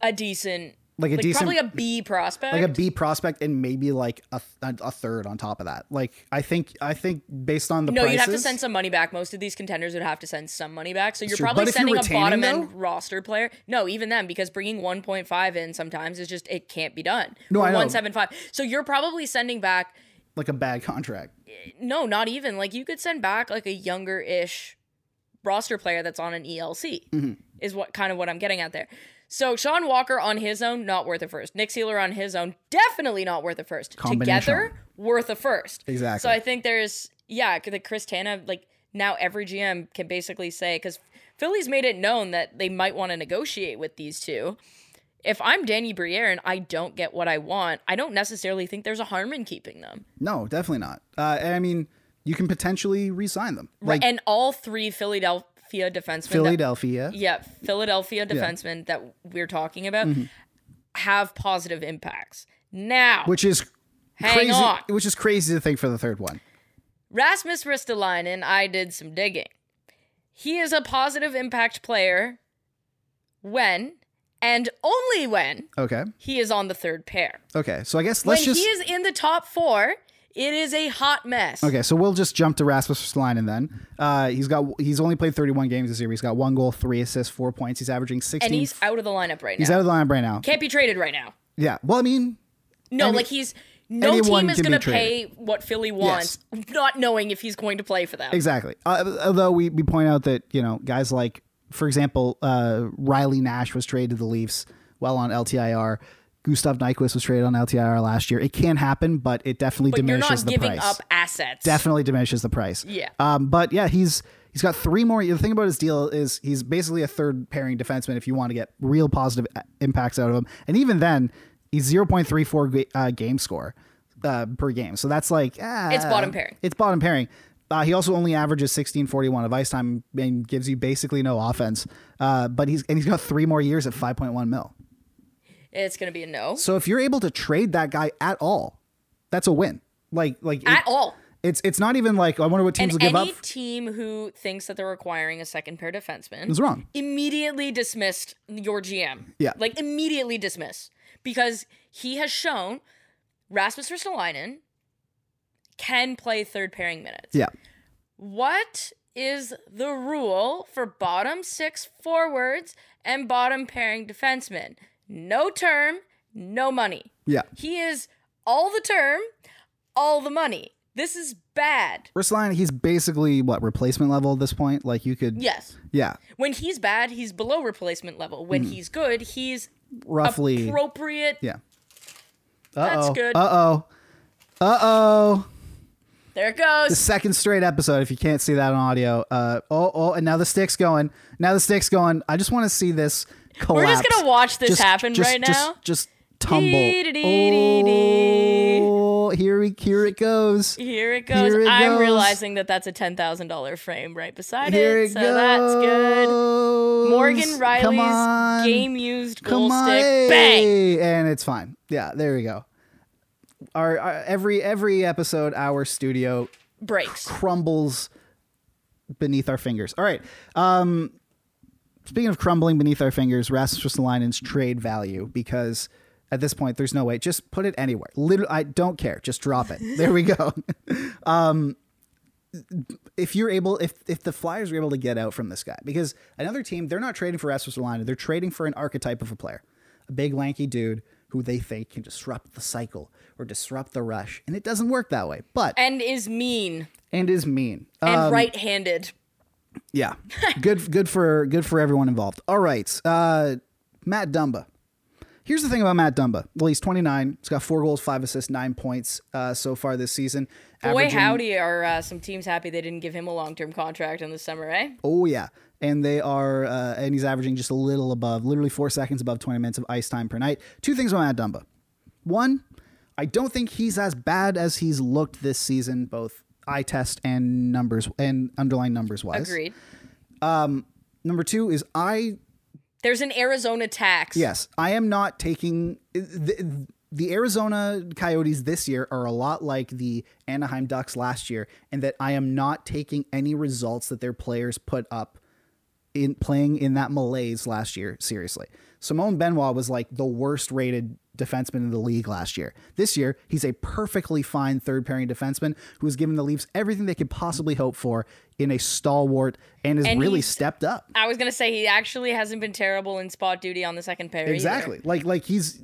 a decent Like a decent- probably a B prospect. like a B prospect and maybe like a, a, a third on top of that. Like I think I think based on the no, prices, you'd have to send some money back. Most of these contenders would have to send some money back. So you're true. probably if you're sending a bottom end roster player. No, even then, because bringing 1.5 in sometimes is just it can't be done. No, Or I know. 1.75. So you're probably sending back. like a bad contract. No, not even. Like you could send back like a younger ish roster player that's on an ELC. Mm-hmm. Is what kind of what I'm getting at there. So Sean Walker on his own, not worth a first. Nick Seeler on his own, definitely not worth a first. Together, worth a first. Exactly. So I think there's yeah, the Chris Tana like now every GM can basically say because Philly's made it known that they might want to negotiate with these two. If I'm Danny Briere and I don't get what I want, I don't necessarily think there's a harm in keeping them. No, definitely not. Uh, I mean, you can potentially re-sign them. Like and all three Philadelphia defensemen. that- Philadelphia. yeah, Philadelphia defensemen that we're talking about have positive impacts. Now, Mm-hmm. which is crazy. on. Which is crazy to think for the third one. Rasmus Ristolainen, I did some digging. He is a positive impact player when and only when Okay. he is on the third pair. Okay. So I guess When let's just. he is in the top four, it is a hot mess. Okay, so we'll just jump to Rasmus Ristolainen then. Uh, he's got he's only played 31 games this year. He's got one goal, three assists, four points. He's averaging 16. And he's out of the lineup right now. He's out of the lineup right now. Can't be traded right now. Yeah. Well, I mean, No, Any- like he's no team is going to pay what Philly wants, not knowing if he's going to play for them. Exactly. Uh, although we, we point out that you know guys like, for example, uh, Riley Nash was traded to the Leafs while on LTIR. Gustav Nyquist was traded on LTIR last year. It can happen, but it definitely But you're diminishes not the giving price. up assets. Definitely diminishes the price. Yeah. Um, but yeah, he's he's got three more. The thing about his deal is he's basically a third pairing defenseman if you want to get real positive impacts out of him. And even then, he's zero point three four uh, game score uh, per game. So that's like ah, It's bottom pairing. It's bottom pairing. Uh, he also only averages sixteen forty one of ice time and gives you basically no offense. Uh, but he's and he's got three more years at five point one mil. It's going to be a no. So if you're able to trade that guy at all, that's a win. Like like it- At all. It's it's not even like I wonder what teams And will give any up. Any team who thinks that they're acquiring a second pair defenseman Is wrong. immediately dismissed your GM. Yeah. Like immediately dismiss because he has shown Rasmus Ristolainen can play third pairing minutes. Yeah. What is the rule for bottom six forwards and bottom pairing defensemen? No term, no money. Yeah. He is all the term, all the money. This is bad. Ristolainen, he's basically what replacement level at this point. Like you could, Yes. yeah, When he's bad, he's below replacement level. When he's good, he's roughly, appropriate. yeah. That's Uh-oh. good. Uh oh. Uh oh. There it goes. the second straight episode. If you can't see that on audio, uh, oh, oh, and now the stick's going. Now the stick's going. I just want to see this collapse. We're just gonna watch this Just- happen just- right just- now. Just, tumble. Oh, here we, here it goes. Here it goes. Here it I'm goes. realizing that that's a ten thousand dollar frame right beside Here it, it so goes. that's good. Morgan Rielly's game used goal stick. Bang. and it's fine. Yeah, there we go. Our, our every every episode, our studio Breaks. crumbles beneath our fingers. All right. Um, speaking of crumbling beneath our fingers, Rasmus Ristolainen's trade value because at this point there's no way. Just put it anywhere. Literally, I don't care. Just drop it. There we go. um, if you're able, if if the Flyers are able to get out from this guy, because another team they're not trading for Rasmus Ristolainen, they're trading for an archetype of a player, a big lanky dude who they think can disrupt the cycle or disrupt the rush, and it doesn't work that way. But And is mean and is mean. and Um, right handed. Yeah, good, good for good for everyone involved. All right, uh, Matt Dumba. Here's the thing about Matt Dumba. Well, he's 29. He's got four goals, five assists, nine points uh, so far this season. Boy, howdy, are uh, some teams happy they didn't give him a long term contract in the summer, eh? Oh yeah, and they are, uh, and he's averaging just a little above, literally four seconds above 20 minutes of ice time per night. Two things about Matt Dumba. One, I don't think he's as bad as he's looked this season, both eye test and numbers and underlying numbers wise. Agreed. Um, number two is I There's an Arizona tax. Yes, I am not taking the, the Arizona Coyotes this year are a lot like the Anaheim Ducks last year, in that I am not taking any results that their players put up in playing in that malaise last year seriously. Simon Benoit was like the worst rated defenseman in the league last year. This year, he's a perfectly fine third pairing defenseman who has given the Leafs everything they could possibly hope for in a stalwart and has And really stepped up. I was gonna say he actually hasn't been terrible in spot duty on the second pair. either. Exactly. Like like he's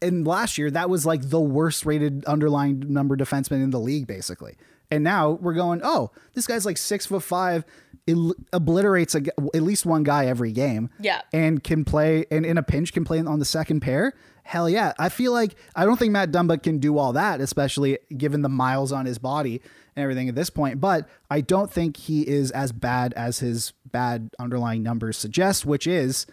and last year that was like the worst rated underlying number defenseman in the league basically. And now we're going, oh, this guy's like six foot five, el- obliterates a, at least one guy every game. Yeah. And can play, and in a pinch can play on the second pair. Hell yeah. I feel like, I don't think Matt Dumba can do all that, especially given the miles on his body and everything at this point. But I don't think he is as bad as his bad underlying numbers suggest, which is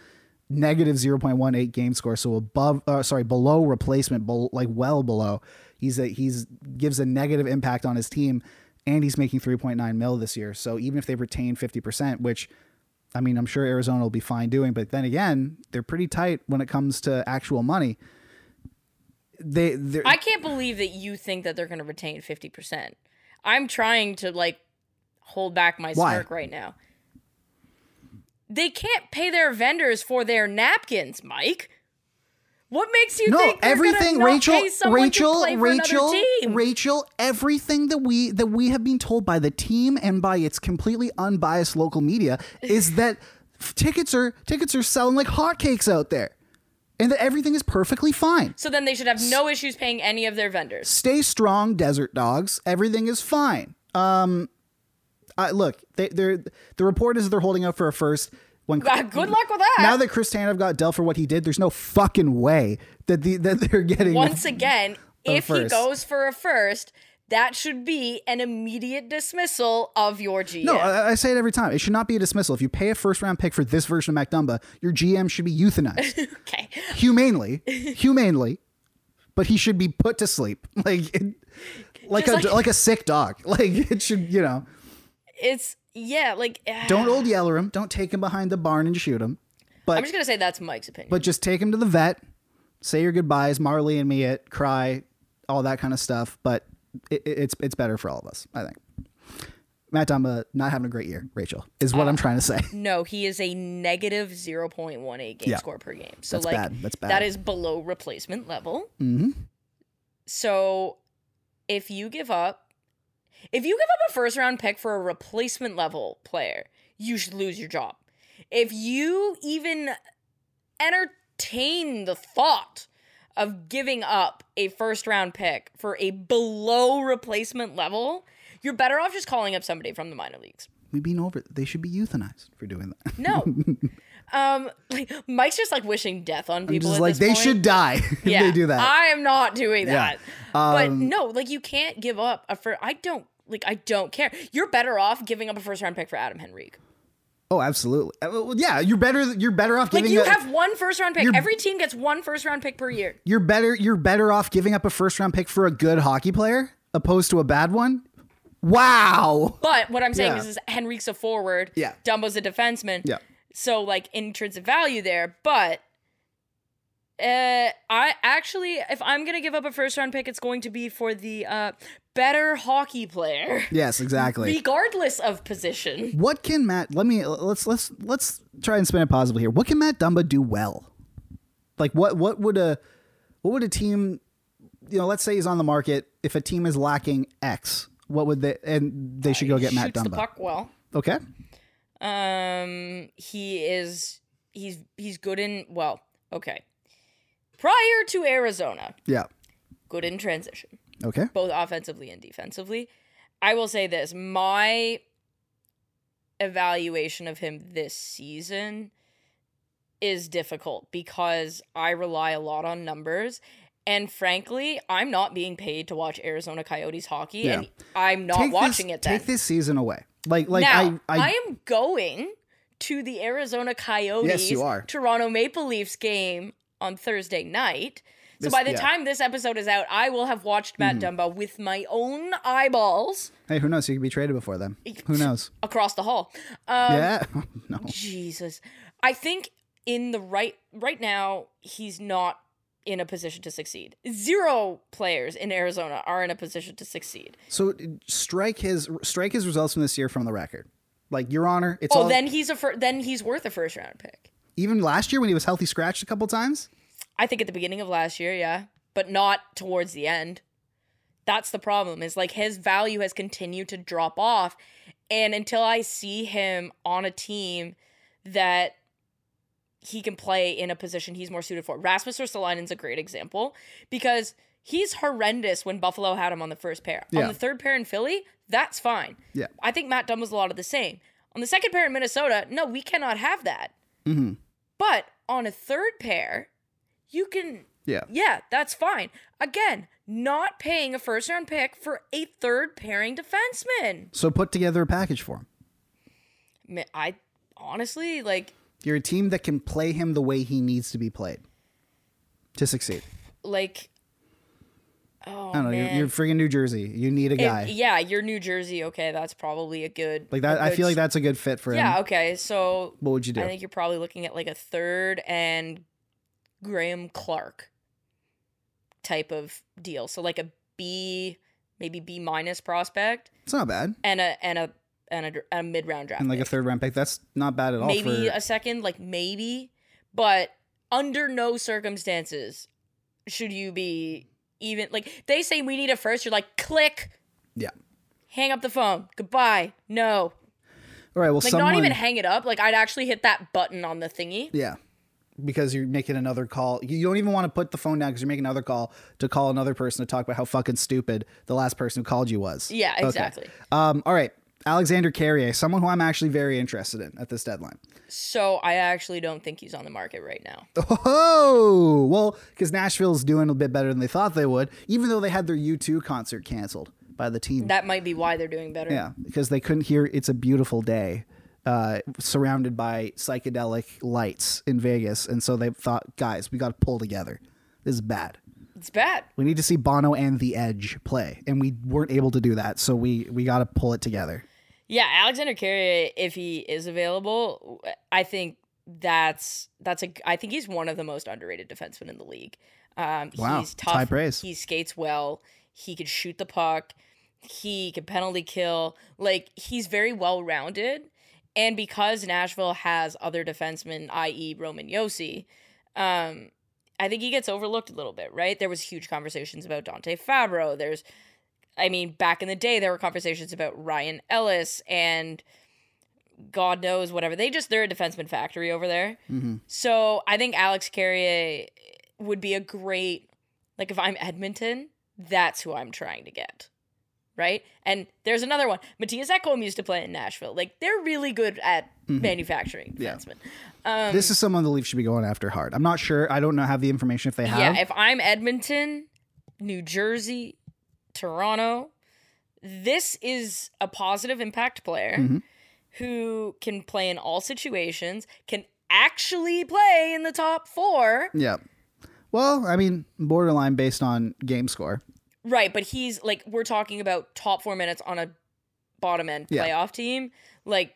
negative 0.18 game score so above uh, sorry below replacement like well below he's a he's gives a negative impact on his team and he's making 3.9 mil this year so even if they retain 50% which i mean i'm sure arizona will be fine doing but then again they're pretty tight when it comes to actual money they they're, I can't believe that you think that they're gonna retain fifty percent. I'm trying to like hold back my Why? smirk right now. They can't pay their vendors for their napkins, Mike. What makes you no think everything not rachel pay someone to rachel play for rachel rachel everything that we that we have been told by the team and by its completely unbiased local media is that tickets are tickets are selling like hotcakes out there. And that everything is perfectly fine. So then they should have no issues paying any of their vendors. stay strong desert dogs. Everything is fine. Um I look they, they're the report is they're holding out for a first when good luck with that. now that Chris Tanev got dealt for what he did, there's no fucking way that the that they're getting Once again, if he goes for a first, that should be an immediate dismissal of your GM. No, I, I say it every time. It should not be a dismissal. If you pay a first round pick for this version of Matt Dumba, your GM should be euthanized okay. humanely, humanely, but he should be put to sleep like it, like a like, like- a sick dog. Like it should, you know. It's yeah, like Don't old yeller him. Don't take him behind the barn and shoot him. But I'm just gonna say that's Mike's opinion. but just take him to the vet, say your goodbyes, Marley and me it, cry, all that kind of stuff. But it, it- it's it's better for all of us, I think. Matt Dumba not having a great year, Rachel, is what I'm trying to say. no, he is a negative 0.18 game Yeah. score per game. So That's like bad. That's bad. that is below replacement level. Mm-hmm. So if you give up if you give up a first round pick for a replacement level player, you should lose your job. If you even entertain the thought of giving up a first round pick for a below replacement level, you're better off just calling up somebody from the minor leagues. We've been over. They should be euthanized for doing that. No. um like Mike's just like wishing death on I'm people. just at like they point. should die if Yeah, they do that. I am not doing Yeah. that. but Um, no, like you can't give up a for I don't like I don't care. You're better off giving up a first round pick for Adam Henrique. Oh, absolutely. Uh, well, yeah, you're better. You're better off giving. Like you a- have one first round pick. Every team gets one first round pick per year. You're better. You're better off giving up a first round pick for a good hockey player opposed to a bad one. Wow. But what I'm saying Yeah. is, is Henrique's a forward. Yeah. Dumba's a defenseman. Yeah. So like intrinsic value there, but uh I actually if I'm to give up a first round pick it's going to be for the uh better hockey player Yes, exactly. regardless of position. what can Matt? Let me let's let's let's try and spin it positively here. What can Matt Dumba do well? Like what what would a what would a team you know? Let's say he's on the market. If a team is lacking X, what would they and they should go get Matt Shoots the puck well. Okay. Um he is he's he's good in well, okay. Prior to Arizona, Yeah. good in transition. Okay. both offensively and defensively. I will say this my evaluation of him this season is difficult because I rely a lot on numbers. And frankly, I'm not being paid to watch Arizona Coyotes hockey, Yeah. and I'm not Take watching this, it. Then Take this season away. Like like now, I I, am going to the Arizona Coyotes Yes, you are. Toronto Maple Leafs game on Thursday night. So This- by the yeah. Mm-hmm. time this episode is out, I will have watched Matt Dumba with my own eyeballs hey, who knows? He could be traded before then. Who knows? across the hall. Um, yeah. no. Jesus. I think in the right right now he's not in a position to succeed. Zero players in Arizona are in a position to succeed. So strike his strike his results from this year from the record. Like your honor, it's Oh, all then he's a fir- then he's worth a first round pick. Even last year when he was healthy scratched a couple times. I think at the beginning of last year, yeah, but not towards the end. That's the problem. Is like his value has continued to drop off, and until I see him on a team that he can play in a position he's more suited for, Rasmus Ristolainen's a great example because he's horrendous when Buffalo had him on the first pair. Yeah. On the third pair in Philly, that's fine. Yeah. I think Matt Dunn was a lot of the same. On the second pair in Minnesota, no, we cannot have that. Mm-hmm. But on a third pair, you can Yeah. yeah, that's fine. Again, not paying a first round pick for a third pairing defenseman. So put together a package for him. I honestly like You're a team that can play him the way he needs to be played to succeed. like oh I don't know. You're, you're friggin' New Jersey. You need a It- guy yeah, you're New Jersey. Okay, that's probably a good like that. a I good feel like that's a good fit for him. Yeah, okay. So What would you do? I think you're probably looking at like a third and Graeme Clarke type of deal. So like a B, maybe B minus prospect It's not bad. and a and a and a, a mid round draft. And like a third round pick. That's not bad at all. maybe for, a second, like maybe, but under no circumstances should you be even like they say we need a first. You're like click, yeah. hang up the phone, goodbye, no, All right. Well, like someone. not even hang it up. Like I'd actually hit that button on the thingy. yeah. Because you're making another call. You don't even want to put the phone down because you're making another call to call another person to talk about how fucking stupid the last person who called you was. Yeah, Okay. exactly. Um. All right. Alexander Carrier, someone who I'm actually very interested in at this deadline. So I actually don't think he's on the market right now. Oh, well, because Nashville's doing a bit better than they thought they would, even though they had their U2 concert canceled by the team. That might be why they're doing better. yeah, because they couldn't hear It's a Beautiful Day, uh, surrounded by psychedelic lights in Vegas. And so they thought, guys, we got to pull together. This is bad. It's bad. We need to see Bono and The Edge play. And we weren't able to do that. So we, we got to pull it together. Yeah, Alexander Carrier, if he is available, I think that's that's a. I think he's one of the most underrated defensemen in the league. Um, Wow, he's tough. high praise. He skates well. He can shoot the puck. He can penalty kill. Like he's very well rounded. And because Nashville has other defensemen, i.e., Roman Josi, um, I think he gets overlooked a little bit, right? There was huge conversations about Dante Fabbro. There's I mean, back in the day, there were conversations about Ryan Ellis and God knows whatever. They just they're a defenseman factory over there. Mm-hmm. So I think Alex Carrier would be a great like if I'm Edmonton, that's who I'm trying to get. Right? And there's another one. Mattias Ekholm used to play in Nashville. Like they're really good at mm-hmm. manufacturing Yeah. defensemen. Um, this is someone the Leafs should be going after hard. I'm not sure. I don't know have the information if they have. Yeah, if I'm Edmonton, New Jersey, Toronto, this is a positive impact player Mm-hmm. who can play in all situations, can actually play in the top four. Yeah. Well, I mean, borderline based on game score. Right, but he's like we're talking about top four minutes on a bottom end Yeah. playoff team. Like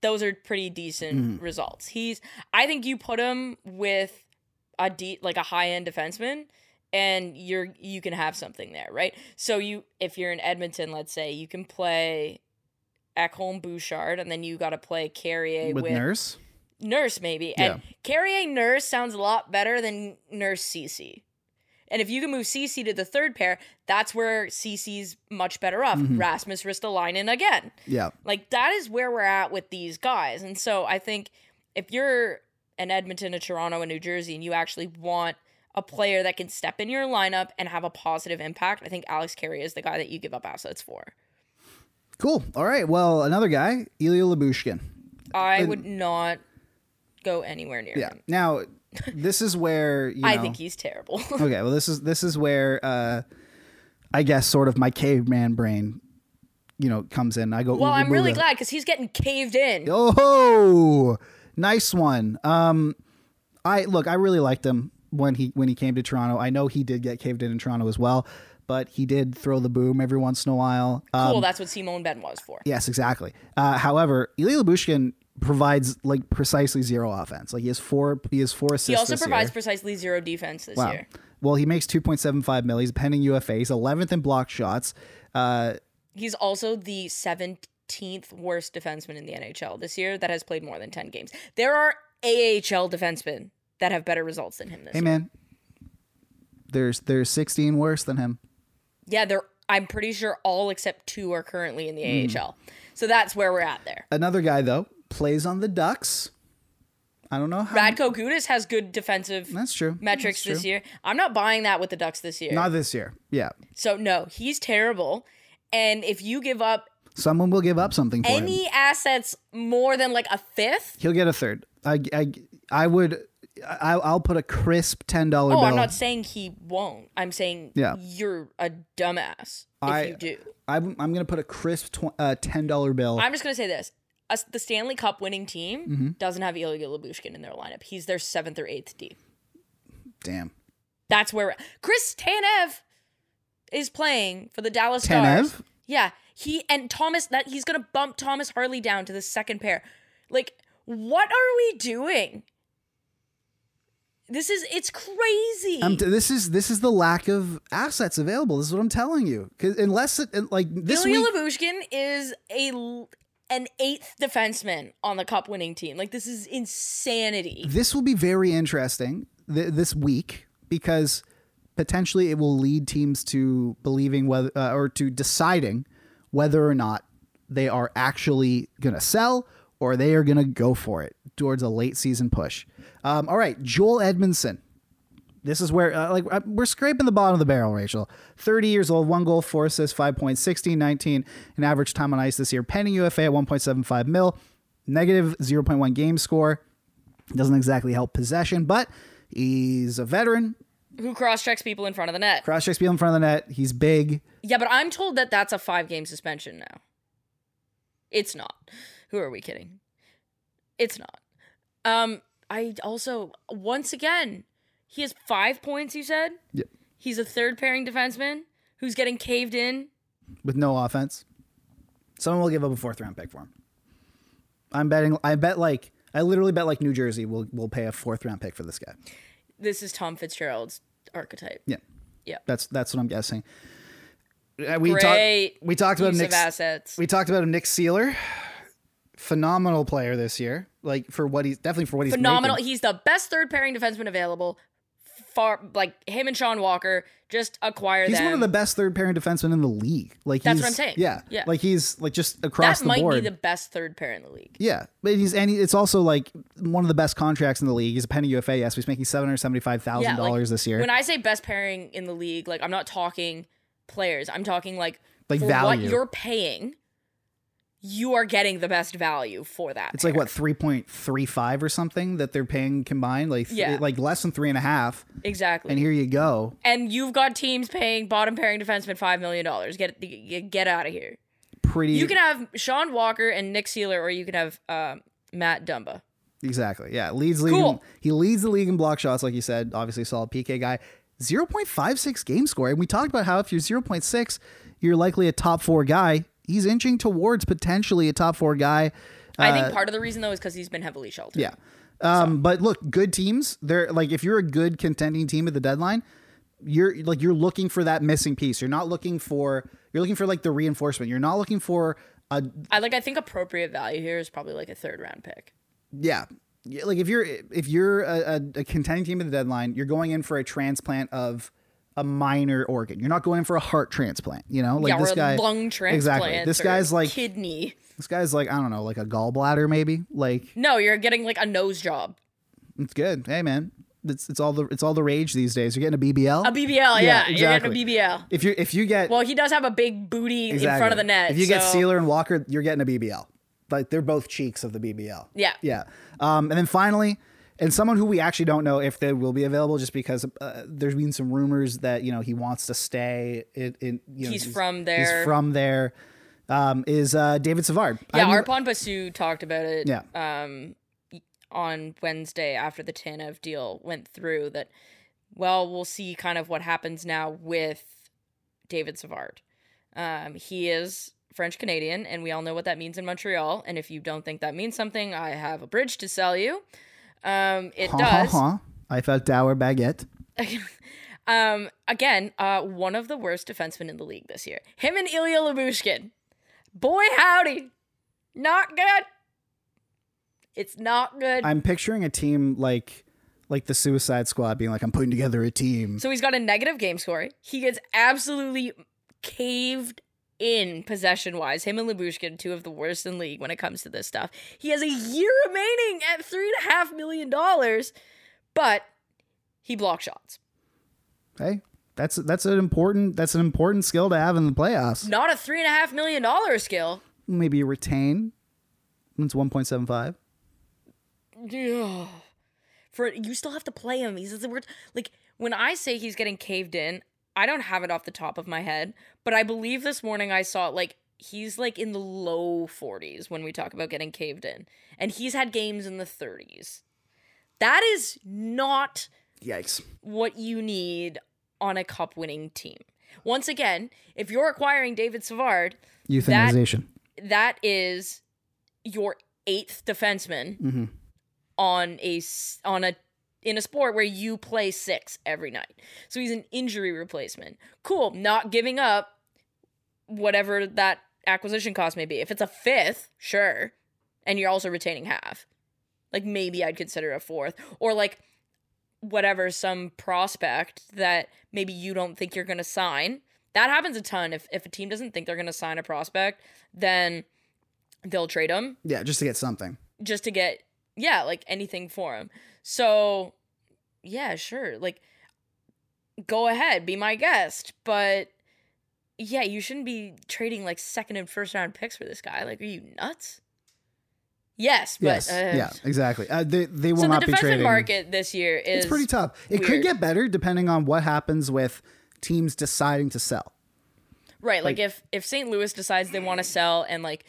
those are pretty decent Mm-hmm. results. He's I think you put him with a deep like a high end defenseman and you're you can have something there, right? So you if you're in Edmonton, let's say, you can play Ekholm Bouchard and then you got to play Carrier With with, Nurse. Nurse maybe. And Carrier Nurse sounds a lot better than Nurse Ceci. And if you can move Ceci to the third pair, that's where Ceci's much better off. Mm-hmm. Rasmus Ristolainen again. Yeah. Like that is where we're at with these guys. And so I think if you're an Edmonton, a Toronto, a New Jersey, and you actually want a player that can step in your lineup and have a positive impact, I think Alex Carrier is the guy that you give up assets for. Cool. All right. Well, another guy, Ilya Lyubushkin. I would not go anywhere near Yeah. him. Now, this is where you know, I think he's terrible. okay. Well, this is this is where uh, I guess sort of my caveman brain, you know, comes in. I go. well, I'm really glad because he's getting caved in. Oh, nice one. Um, I look. I really liked him when he when he came to Toronto. I know he did get caved in in Toronto as well, but he did throw the boom every once in a while. Um, Cool, that's what Simone Ben was for. Yes, exactly. Uh, however, Ilya Lyubushkin provides like precisely zero offense. Like he has four. He has four assists. He also provides year. precisely zero defense this Wow. year. Well, he makes two point seven five mil. He's a pending UFA. He's eleventh in block shots. Uh, He's also the 17th worst defenseman in the NHL this year that has played more than 10 games. There are AHL defensemen that have better results than him this hey year. man, there's there's sixteen worse than him. Yeah, they're I'm pretty sure all except two are currently in the Hmm. AHL. So that's where we're at there. Another guy though plays on the Ducks. I don't know how. Radko Gudas has good defensive That's true. metrics That's this year. I'm not buying that with the Ducks this year. Not this year. Yeah, so no, he's terrible. And if you give up someone will give up something for him. any assets more than like a fifth, He'll get a third. I I, I would. I, I'll put a crisp ten dollar Oh, bill. I'm not saying he won't. I'm saying Yeah. you're a dumbass if I- you do. I'm, I'm gonna put a crisp tw- uh, ten dollar bill. I'm just gonna say this: Us the Stanley Cup winning team Mm-hmm. doesn't have Ilya Lyubushkin in their lineup. He's their seventh or eighth D. Damn. That's where Chris Tanev is playing for the Dallas Stars. Tanev? Stars. Yeah, he and Thomas. That he's gonna bump Thomas Harley down to the second pair. Like, what are we doing? This is it's crazy. This is this is the lack of assets available. This is what I'm telling you. Because unless it like this Ilya week, Lyubushkin is a an eighth defenseman on the cup winning team. Like this is insanity. this will be very interesting th- this week because potentially it will lead teams to believing whether uh, or to deciding whether or not they are actually going to sell or they are going to go for it towards a late season push. Um, all right, Joel Edmondson. This is where uh, like uh, we're scraping the bottom of the barrel, Rachel. 30 years old, one goal, four assists, 5 points, 16, 19 in average time on ice this year. Pending UFA at 1.75 mil, negative 0.1 game score. Doesn't exactly help possession, but he's a veteran. Who cross checks people in front of the net? Cross checks people in front of the net. He's big. Yeah, but I'm told that that's a five game suspension now. It's not. Who are we kidding? It's not. Um, I also once again, he has five points. You said Yep. he's a third pairing defenseman who's getting caved in. with no offense. Someone will give up a fourth round pick for him. I'm betting. I bet like I literally bet like New Jersey will will pay a fourth round pick for this guy. This is Tom Fitzgerald's archetype. Yeah, Yeah. that's that's what I'm guessing. Uh, We Great talked. We talked about Nick. We talked about Nick Seeler, phenomenal player this year. Like for what he's definitely for what he's phenomenal. making. He's the best third pairing defenseman available. Far like him and Sean Walker just acquire He's them. one of the best third pairing defensemen in the league. Like That's he's, what I'm saying. Yeah, Yeah. Like he's like just across that the might board. be the best third pair in the league. Yeah, but he's and he, it's also like one of the best contracts in the league. He's a penny UFA. Yes, he's making seven hundred seventy five thousand Yeah, dollars this year. When I say best pairing in the league, like I'm not talking players. I'm talking like Like value. what you're paying. You are getting the best value for that. It's like what three point three five or something that they're paying combined, like th- Yeah. like less than three and a half. exactly. And here you go, and you've got teams paying bottom pairing defenseman five million dollars. Get get out of here. pretty. You can have Sean Walker and Nick Seeler, or you can have um, Matt Dumba. exactly yeah leads league. in- Cool. he leads the league in block shots, like you said. Obviously, solid PK guy. Zero point five six game score, and we talked about how if you're zero point six, you're likely a top four guy. He's inching towards potentially a top four guy. I think part of the reason though is because he's been heavily sheltered. Uh, Yeah. Um, but look, good teams, they're like if you're a good contending team at the deadline, you're like you're looking for that missing piece. You're not looking for you're looking for like the reinforcement. You're not looking for a I like. I think appropriate value here is probably like a third round pick. yeah. Yeah, Like if you're if you're a, a, a contending team at the deadline, you're going in for a transplant of a minor organ. You're not going for a heart transplant. You know, like yeah, this guy lung transplant. Exactly. This guy's like kidney. this guy's like I don't know, like a gallbladder maybe. Like No, you're getting like a nose job. it's good. Hey man, it's it's all the it's all the rage these days. You're getting a BBL. A BBL, yeah, Yeah, you're getting exactly. a BBL. if you if you get Well, he does have a big booty in front of the net. If you get Seeler and Walker, you're getting a BBL. Like they're both cheeks of the BBL. Yeah. Yeah. Um, and then finally, and someone who we actually don't know if they will be available, just because uh, there's been some rumors that you know he wants to stay. In, in you know, He's from there. He's from there. Um, is uh, David Savard? Yeah, I mean- Arpon Basu talked about it. Yeah. Um, on Wednesday after the Tanev deal went through that. Well, we'll see kind of what happens now with David Savard. Um, he is French Canadian, and we all know what that means in Montreal. And if you don't think that means something, I have a bridge to sell you. Um, it Huh, does. huh, huh. I felt dour baguette. Um, again, uh, one of the worst defensemen in the league this year. Him and Ilya Lyubushkin. Boy, howdy. Not good. It's not good. I'm picturing a team like like the Suicide Squad being like, I'm putting together a team. so he's got a negative game score. He gets absolutely caved in possession wise. Him and Lyubushkin, two of the worst in league when it comes to this stuff. He has a year remaining at three and a half million dollars, but he blocks shots. Hey, that's that's an important that's an important skill to have in the playoffs. Not a three and a half million dollar skill. Maybe you retain. It's 1.75. Yeah. For you still have to play him. He's the word like when I say he's getting caved in, I don't have it off the top of my head, but I believe this morning I saw like he's like in the low 40s when we talk about getting caved in. And he's had games in the 30s. That is not Yikes. what you need on a cup winning team. Once again, if you're acquiring David Savard, Euthanization. that is your eighth defenseman Mm-hmm. on a s- on a in a sport where you play six every night. So he's an injury replacement. Cool, not giving up whatever that acquisition cost may be. If it's a fifth, sure, and you're also retaining half. Like maybe I'd consider a fourth or like whatever some prospect that maybe you don't think you're going to sign. That happens a ton if if a team doesn't think they're going to sign a prospect, then they'll trade them yeah, just to get something. just to get yeah like anything for him so yeah sure like go ahead be my guest but yeah you shouldn't be trading like second and first round picks for this guy like are you nuts yes but Yes. uh, yeah, exactly. Uh, they they will so the not be defenseman trading. market this year is it's pretty tough. It could get better depending on what happens with teams deciding to sell. right like, if if st louis decides they want to sell and like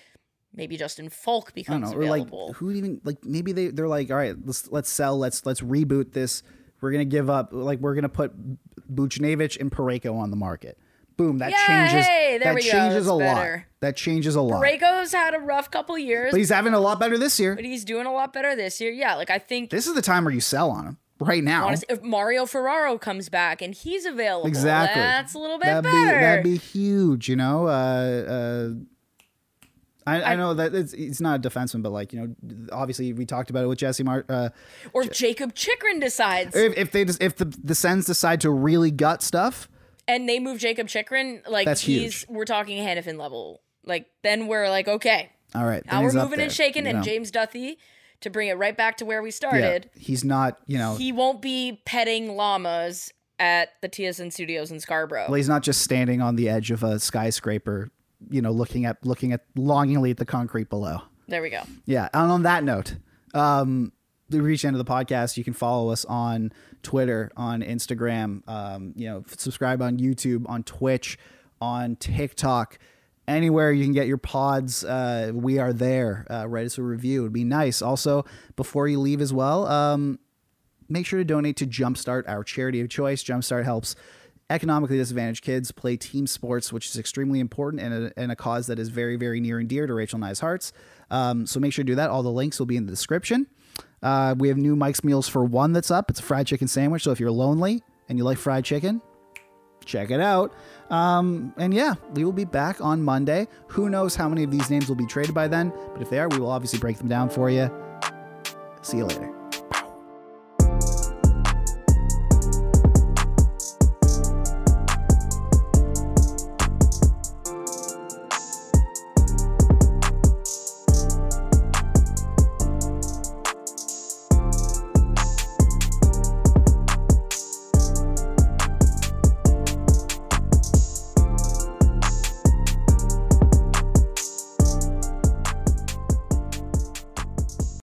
maybe justin Faulk don't becomes know, or like available who even like maybe they they're like, all right, let's let's sell, let's let's reboot this. We're gonna give up, like we're gonna put Buchnevich and Parayko on the market. Boom, that Yeah, changes. there that changes a lot. That changes a lot. Parayko's had a rough couple years But he's having a lot better this year. but he's doing a lot better this year yeah like i think This is the time where you sell on him right now. Honestly, if Mario Ferraro comes back and he's available, Exactly. that's a little bit that'd better. Be, that'd be huge, you know. Uh, uh, I, I know that it's, it's not a defenseman, but like you know, obviously we talked about it with Jesse Mart. Uh, or if Jakob Chychrun decides if, if they just, if the the Sens decide to really gut stuff, and they move Jakob Chychrun, like That's he's huge. we're talking Hanifin level. Like then we're like, okay, all right, now we're moving and shaking, you and know. James Duthie to bring it right back to where we yeah, started. he's not, you know, He won't be petting llamas at the TSN studios in Scarborough. well, he's not just standing on the edge of a skyscraper, you know, looking at looking at longingly at the concrete below. There we go. Yeah. And on that note, um, we reach end of the podcast. You can follow us on Twitter, on Instagram, um, you know, subscribe on YouTube, on Twitch, on TikTok, anywhere you can get your pods. Uh, we are there. Uh, write us a review. It'd be nice. Also, before you leave as well, um, make sure to donate to Jumpstart, our charity of choice. Jumpstart helps economically disadvantaged kids play team sports, which is extremely important and a, and a cause that is very, very near and dear to Rachel and I's hearts. Um, so make sure to do that. All the links will be in the description. Uh, we have new Mike's Meals for One that's up. It's a fried chicken sandwich. So if you're lonely and you like fried chicken, check it out. Um, and yeah, we will be back on Monday. Who knows how many of these names will be traded by then? But if they are, we will obviously break them down for you. See you later.